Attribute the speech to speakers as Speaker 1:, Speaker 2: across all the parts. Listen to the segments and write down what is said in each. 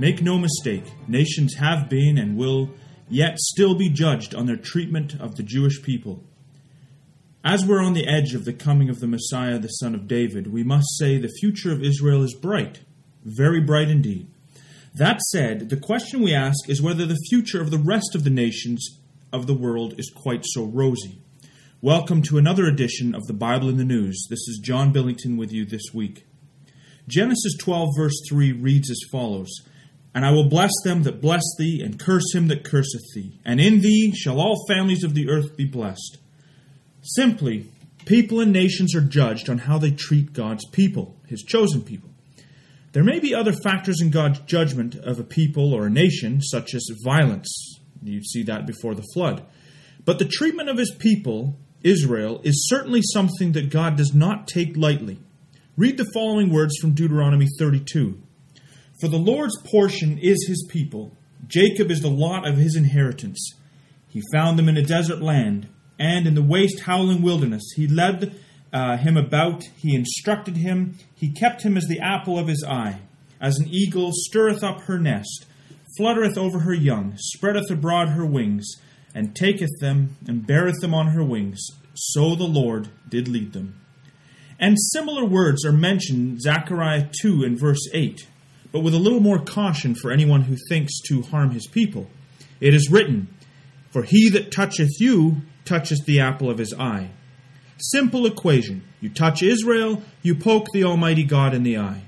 Speaker 1: Make no mistake, nations have been and will yet still be judged on their treatment of the Jewish people. As we're on the edge of the coming of the Messiah, the Son of David, we must say the future of Israel is bright, very bright indeed. That said, the question we ask is whether the future of the rest of the nations of the world is quite so rosy. Welcome to another edition of the Bible in the News. This is John Billington with you this week. Genesis 12, verse 3 reads as follows And I will bless them that bless thee, and curse him that curseth thee, and in thee shall all families of the earth be blessed. Simply, people and nations are judged on how they treat God's people, his chosen people. There may be other factors in God's judgment of a people or a nation, such as violence. You see that before the flood. But the treatment of his people, Israel, is certainly something that God does not take lightly. Read the following words from Deuteronomy 32 For the Lord's portion is his people, Jacob is the lot of his inheritance. He found them in a desert land, and in the waste, howling wilderness. He led uh, him about, he instructed him, he kept him as the apple of his eye. As an eagle stirreth up her nest, fluttereth over her young, spreadeth abroad her wings, and taketh them, and beareth them on her wings, so the Lord did lead them. And similar words are mentioned in Zechariah 2 and verse 8, but with a little more caution for anyone who thinks to harm his people. It is written, For he that toucheth you toucheth the apple of his eye. Simple equation. You touch Israel, you poke the Almighty God in the eye.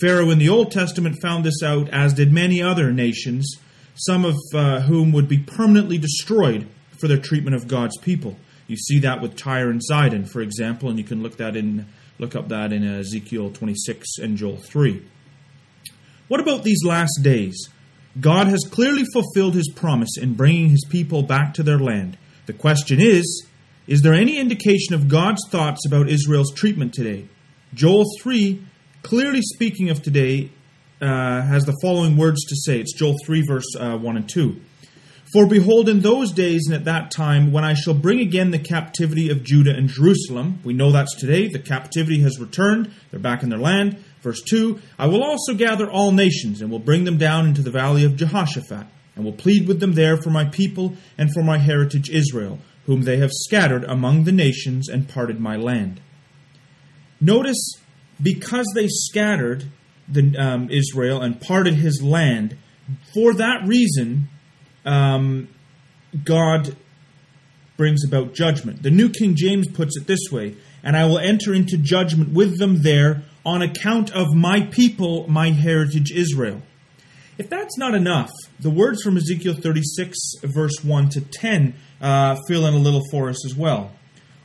Speaker 1: Pharaoh in the Old Testament found this out, as did many other nations, some of uh, whom would be permanently destroyed for their treatment of God's people. You see that with Tyre and Zidon, for example, and you can look that in look up that in Ezekiel 26 and Joel 3. What about these last days? God has clearly fulfilled his promise in bringing his people back to their land. The question is, is there any indication of God's thoughts about Israel's treatment today? Joel 3, clearly speaking of today, uh, has the following words to say. It's Joel 3, verse uh, 1 and 2. For behold, in those days and at that time, when I shall bring again the captivity of Judah and Jerusalem, we know that's today, the captivity has returned, they're back in their land. Verse 2 I will also gather all nations, and will bring them down into the valley of Jehoshaphat, and will plead with them there for my people and for my heritage Israel, whom they have scattered among the nations and parted my land. Notice, because they scattered the, um, Israel and parted his land, for that reason, um, God brings about judgment. The New King James puts it this way And I will enter into judgment with them there on account of my people, my heritage Israel. If that's not enough, the words from Ezekiel 36, verse 1 to 10, uh, fill in a little for us as well.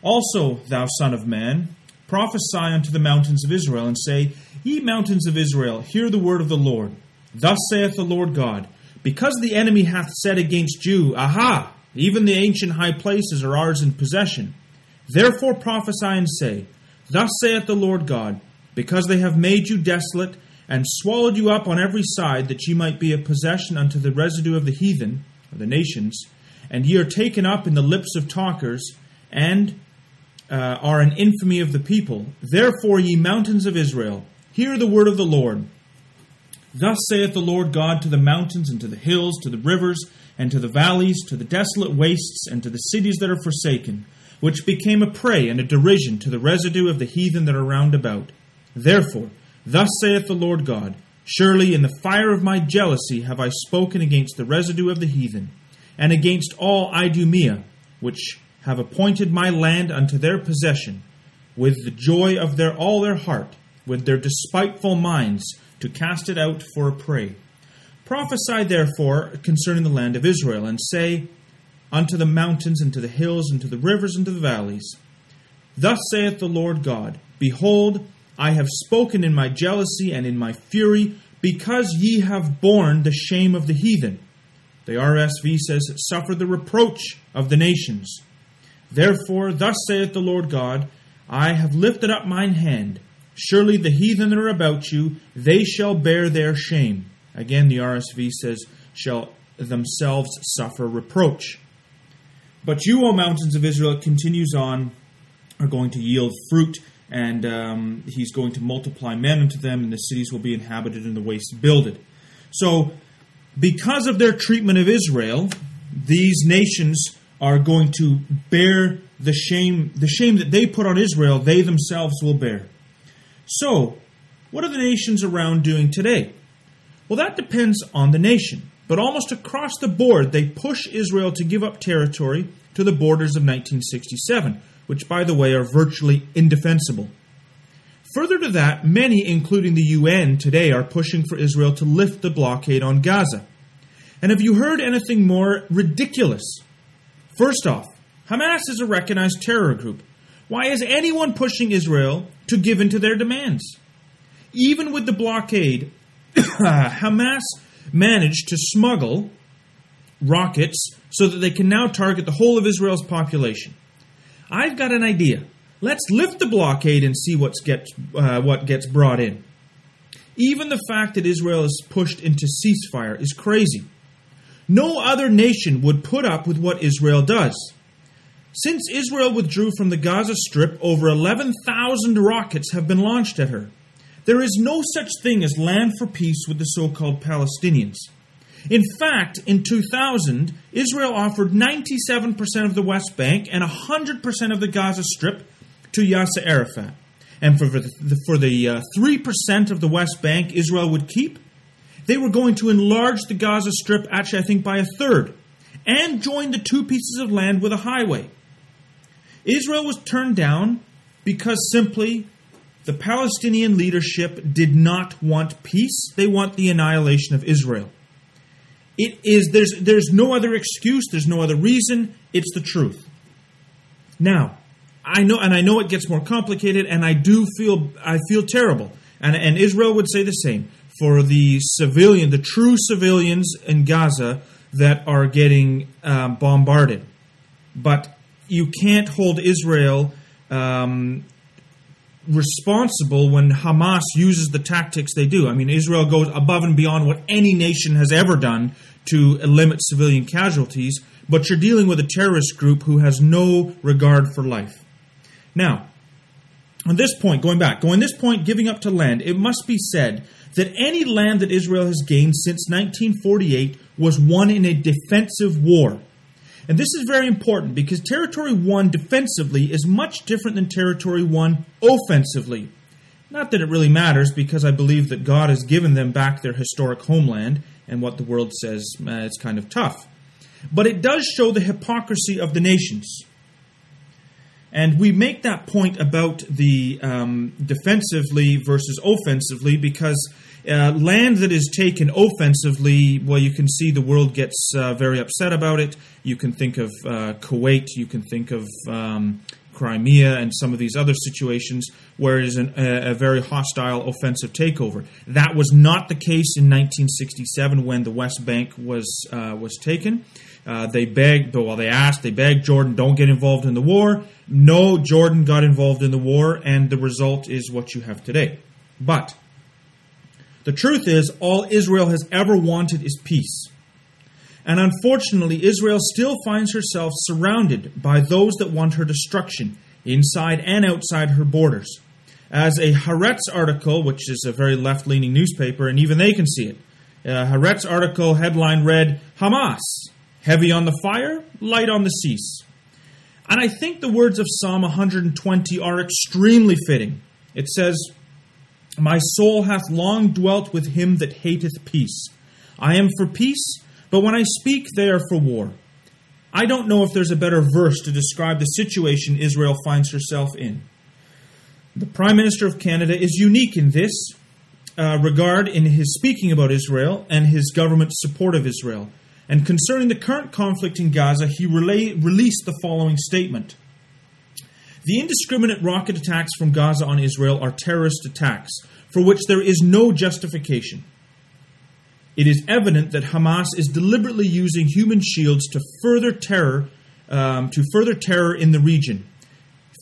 Speaker 1: Also, thou son of man, prophesy unto the mountains of Israel, and say, Ye mountains of Israel, hear the word of the Lord. Thus saith the Lord God because the enemy hath said against you, Aha! Even the ancient high places are ours in possession. Therefore prophesy and say, Thus saith the Lord God, because they have made you desolate, and swallowed you up on every side, that ye might be a possession unto the residue of the heathen, or the nations, and ye are taken up in the lips of talkers, and uh, are an infamy of the people. Therefore, ye mountains of Israel, hear the word of the Lord. Thus saith the Lord God to the mountains and to the hills, to the rivers and to the valleys, to the desolate wastes and to the cities that are forsaken, which became a prey and a derision to the residue of the heathen that are round about. Therefore, thus saith the Lord God Surely in the fire of my jealousy have I spoken against the residue of the heathen, and against all Idumea, which have appointed my land unto their possession, with the joy of their all their heart, with their despiteful minds to cast it out for a prey. Prophesy therefore concerning the land of Israel, and say unto the mountains, and to the hills, and to the rivers, and to the valleys, Thus saith the Lord God Behold, I have spoken in my jealousy and in my fury, because ye have borne the shame of the heathen. The RSV says, Suffer the reproach of the nations. Therefore, thus saith the Lord God I have lifted up mine hand Surely the heathen that are about you, they shall bear their shame. Again, the RSV says, shall themselves suffer reproach. But you, O mountains of Israel, it continues on, are going to yield fruit, and um, he's going to multiply men unto them, and the cities will be inhabited, and the waste builded. So, because of their treatment of Israel, these nations are going to bear the shame the shame that they put on Israel, they themselves will bear. So, what are the nations around doing today? Well, that depends on the nation. But almost across the board, they push Israel to give up territory to the borders of 1967, which, by the way, are virtually indefensible. Further to that, many, including the UN today, are pushing for Israel to lift the blockade on Gaza. And have you heard anything more ridiculous? First off, Hamas is a recognized terror group. Why is anyone pushing Israel to give in to their demands? Even with the blockade, Hamas managed to smuggle rockets so that they can now target the whole of Israel's population. I've got an idea. Let's lift the blockade and see what's gets, uh, what gets brought in. Even the fact that Israel is pushed into ceasefire is crazy. No other nation would put up with what Israel does. Since Israel withdrew from the Gaza Strip, over 11,000 rockets have been launched at her. There is no such thing as land for peace with the so called Palestinians. In fact, in 2000, Israel offered 97% of the West Bank and 100% of the Gaza Strip to Yasser Arafat. And for the, for the uh, 3% of the West Bank Israel would keep, they were going to enlarge the Gaza Strip, actually, I think, by a third, and join the two pieces of land with a highway. Israel was turned down because simply the Palestinian leadership did not want peace, they want the annihilation of Israel. It is there's there's no other excuse, there's no other reason, it's the truth. Now, I know and I know it gets more complicated and I do feel I feel terrible. And and Israel would say the same for the civilian, the true civilians in Gaza that are getting um, bombarded. But you can't hold Israel um, responsible when Hamas uses the tactics they do. I mean, Israel goes above and beyond what any nation has ever done to limit civilian casualties, but you're dealing with a terrorist group who has no regard for life. Now, on this point, going back, going this point, giving up to land, it must be said that any land that Israel has gained since 1948 was won in a defensive war. And this is very important because territory won defensively is much different than territory won offensively. Not that it really matters because I believe that God has given them back their historic homeland, and what the world says uh, it's kind of tough. But it does show the hypocrisy of the nations. And we make that point about the um, defensively versus offensively because uh, land that is taken offensively, well, you can see the world gets uh, very upset about it. You can think of uh, Kuwait, you can think of um, Crimea, and some of these other situations where it is an, a, a, very hostile offensive takeover. That was not the case in 1967 when the West Bank was uh, was taken. Uh, they begged, well, they asked, they begged Jordan, don't get involved in the war. No, Jordan got involved in the war, and the result is what you have today. But the truth is, all Israel has ever wanted is peace. And unfortunately, Israel still finds herself surrounded by those that want her destruction, inside and outside her borders. As a Haaretz article, which is a very left leaning newspaper, and even they can see it, a Haaretz article headline read Hamas, heavy on the fire, light on the cease. And I think the words of Psalm 120 are extremely fitting. It says, My soul hath long dwelt with him that hateth peace. I am for peace, but when I speak, they are for war. I don't know if there's a better verse to describe the situation Israel finds herself in. The Prime Minister of Canada is unique in this uh, regard in his speaking about Israel and his government's support of Israel. And concerning the current conflict in Gaza, he relay, released the following statement The indiscriminate rocket attacks from Gaza on Israel are terrorist attacks, for which there is no justification. It is evident that Hamas is deliberately using human shields to further terror, um, to further terror in the region.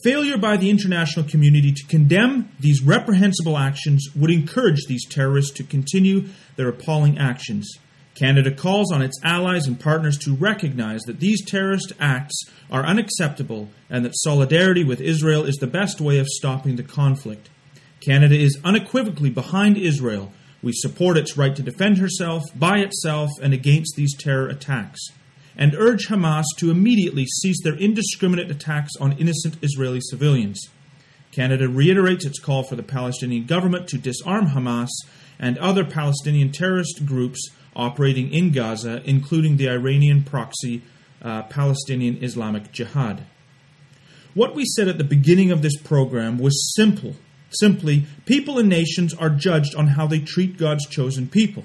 Speaker 1: Failure by the international community to condemn these reprehensible actions would encourage these terrorists to continue their appalling actions. Canada calls on its allies and partners to recognize that these terrorist acts are unacceptable and that solidarity with Israel is the best way of stopping the conflict. Canada is unequivocally behind Israel We support its right to defend herself, by itself, and against these terror attacks, and urge Hamas to immediately cease their indiscriminate attacks on innocent Israeli civilians. Canada reiterates its call for the Palestinian government to disarm Hamas and other Palestinian terrorist groups operating in Gaza, including the Iranian proxy uh, Palestinian Islamic Jihad. What we said at the beginning of this program was simple. Simply, people and nations are judged on how they treat God's chosen people.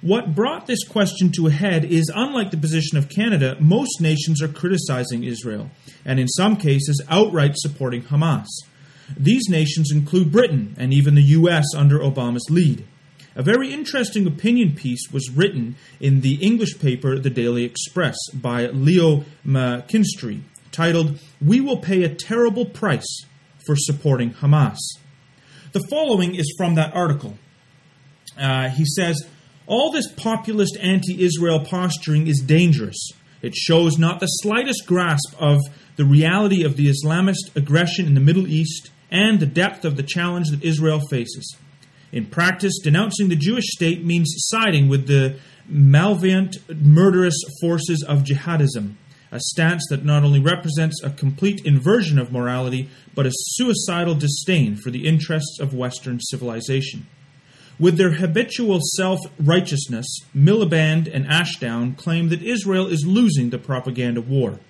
Speaker 1: What brought this question to a head is unlike the position of Canada, most nations are criticizing Israel, and in some cases, outright supporting Hamas. These nations include Britain and even the US under Obama's lead. A very interesting opinion piece was written in the English paper The Daily Express by Leo McKinstry, titled, We Will Pay a Terrible Price for Supporting Hamas. The following is from that article. Uh, he says, All this populist anti Israel posturing is dangerous. It shows not the slightest grasp of the reality of the Islamist aggression in the Middle East and the depth of the challenge that Israel faces. In practice, denouncing the Jewish state means siding with the malevolent, murderous forces of jihadism, a stance that not only represents a complete inversion of morality, but a suicidal disdain for the interests of Western civilization. With their habitual self righteousness, Miliband and Ashdown claim that Israel is losing the propaganda war.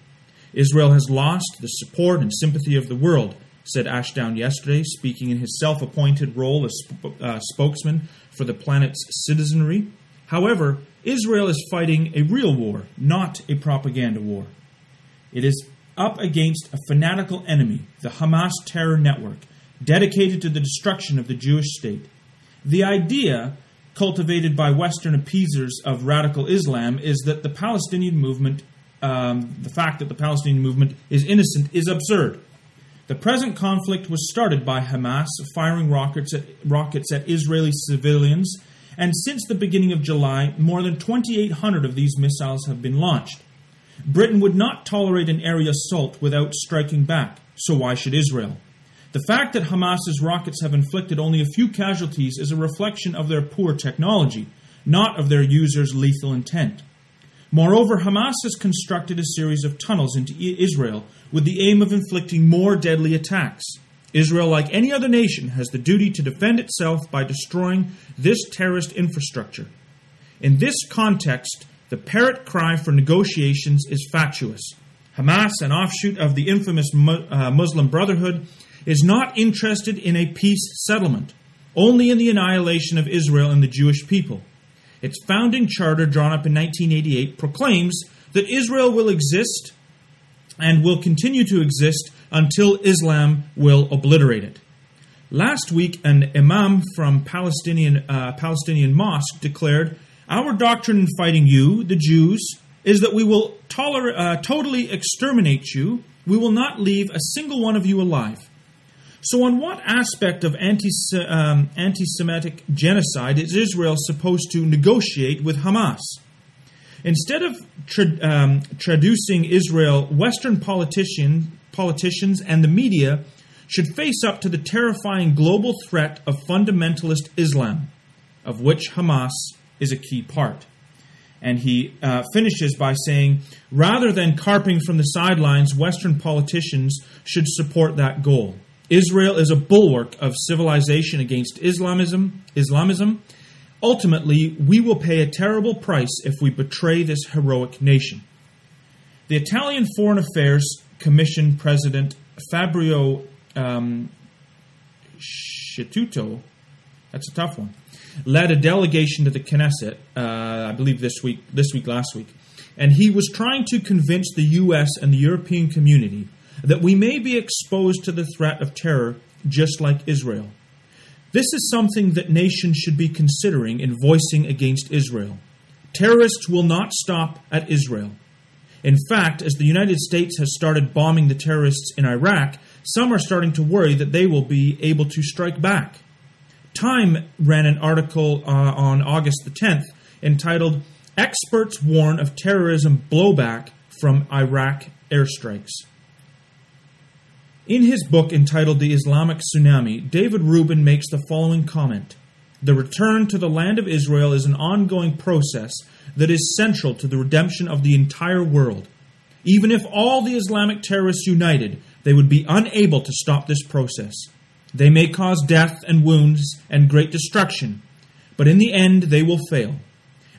Speaker 1: Israel has lost the support and sympathy of the world, said Ashdown yesterday, speaking in his self appointed role as sp- uh, spokesman for the planet's citizenry. However, Israel is fighting a real war, not a propaganda war. It is up against a fanatical enemy, the Hamas terror network, dedicated to the destruction of the Jewish state. The idea, cultivated by Western appeasers of radical Islam, is that the Palestinian movement, um, the fact that the Palestinian movement is innocent, is absurd. The present conflict was started by Hamas firing rockets at, rockets at Israeli civilians, and since the beginning of July, more than 2,800 of these missiles have been launched. Britain would not tolerate an area assault without striking back, so why should Israel? The fact that Hamas's rockets have inflicted only a few casualties is a reflection of their poor technology, not of their users' lethal intent. Moreover, Hamas has constructed a series of tunnels into Israel with the aim of inflicting more deadly attacks. Israel, like any other nation, has the duty to defend itself by destroying this terrorist infrastructure. In this context, the parrot cry for negotiations is fatuous. Hamas, an offshoot of the infamous uh, Muslim Brotherhood, is not interested in a peace settlement, only in the annihilation of Israel and the Jewish people. Its founding charter, drawn up in 1988, proclaims that Israel will exist and will continue to exist until Islam will obliterate it. Last week, an imam from Palestinian uh, Palestinian mosque declared, "Our doctrine in fighting you, the Jews, is that we will toler- uh, totally exterminate you. We will not leave a single one of you alive." So, on what aspect of anti um, Semitic genocide is Israel supposed to negotiate with Hamas? Instead of tra- um, traducing Israel, Western politician, politicians and the media should face up to the terrifying global threat of fundamentalist Islam, of which Hamas is a key part. And he uh, finishes by saying, rather than carping from the sidelines, Western politicians should support that goal. Israel is a bulwark of civilization against Islamism, Islamism. Ultimately, we will pay a terrible price if we betray this heroic nation. The Italian Foreign Affairs Commission President Fabio um, Sciuto, that's a tough one, led a delegation to the Knesset, uh, I believe this week, this week, last week, and he was trying to convince the U.S. and the European community that we may be exposed to the threat of terror just like Israel. This is something that nations should be considering in voicing against Israel. Terrorists will not stop at Israel. In fact, as the United States has started bombing the terrorists in Iraq, some are starting to worry that they will be able to strike back. Time ran an article uh, on August the 10th entitled Experts Warn of Terrorism Blowback from Iraq Airstrikes. In his book entitled The Islamic Tsunami, David Rubin makes the following comment The return to the land of Israel is an ongoing process that is central to the redemption of the entire world. Even if all the Islamic terrorists united, they would be unable to stop this process. They may cause death and wounds and great destruction, but in the end they will fail.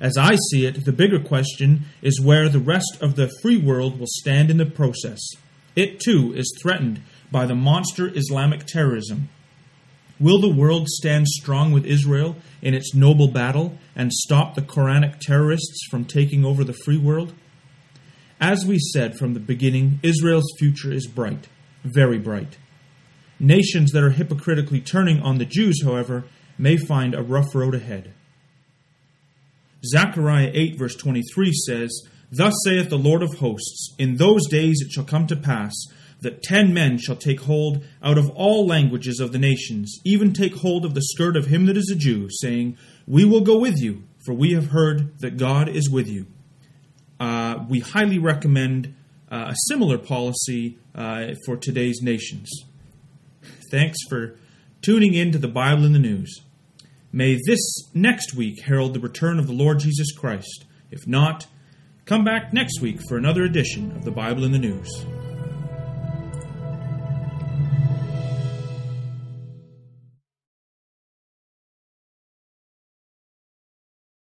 Speaker 1: As I see it, the bigger question is where the rest of the free world will stand in the process. It too is threatened by the monster Islamic terrorism. Will the world stand strong with Israel in its noble battle and stop the Quranic terrorists from taking over the free world? As we said from the beginning, Israel's future is bright, very bright. Nations that are hypocritically turning on the Jews, however, may find a rough road ahead. Zechariah 8, verse 23 says, Thus saith the Lord of hosts, In those days it shall come to pass that ten men shall take hold out of all languages of the nations, even take hold of the skirt of him that is a Jew, saying, We will go with you, for we have heard that God is with you. Uh, we highly recommend uh, a similar policy uh, for today's nations. Thanks for tuning in to the Bible in the News. May this next week herald the return of the Lord Jesus Christ. If not, come back next week for another edition of the Bible in the News.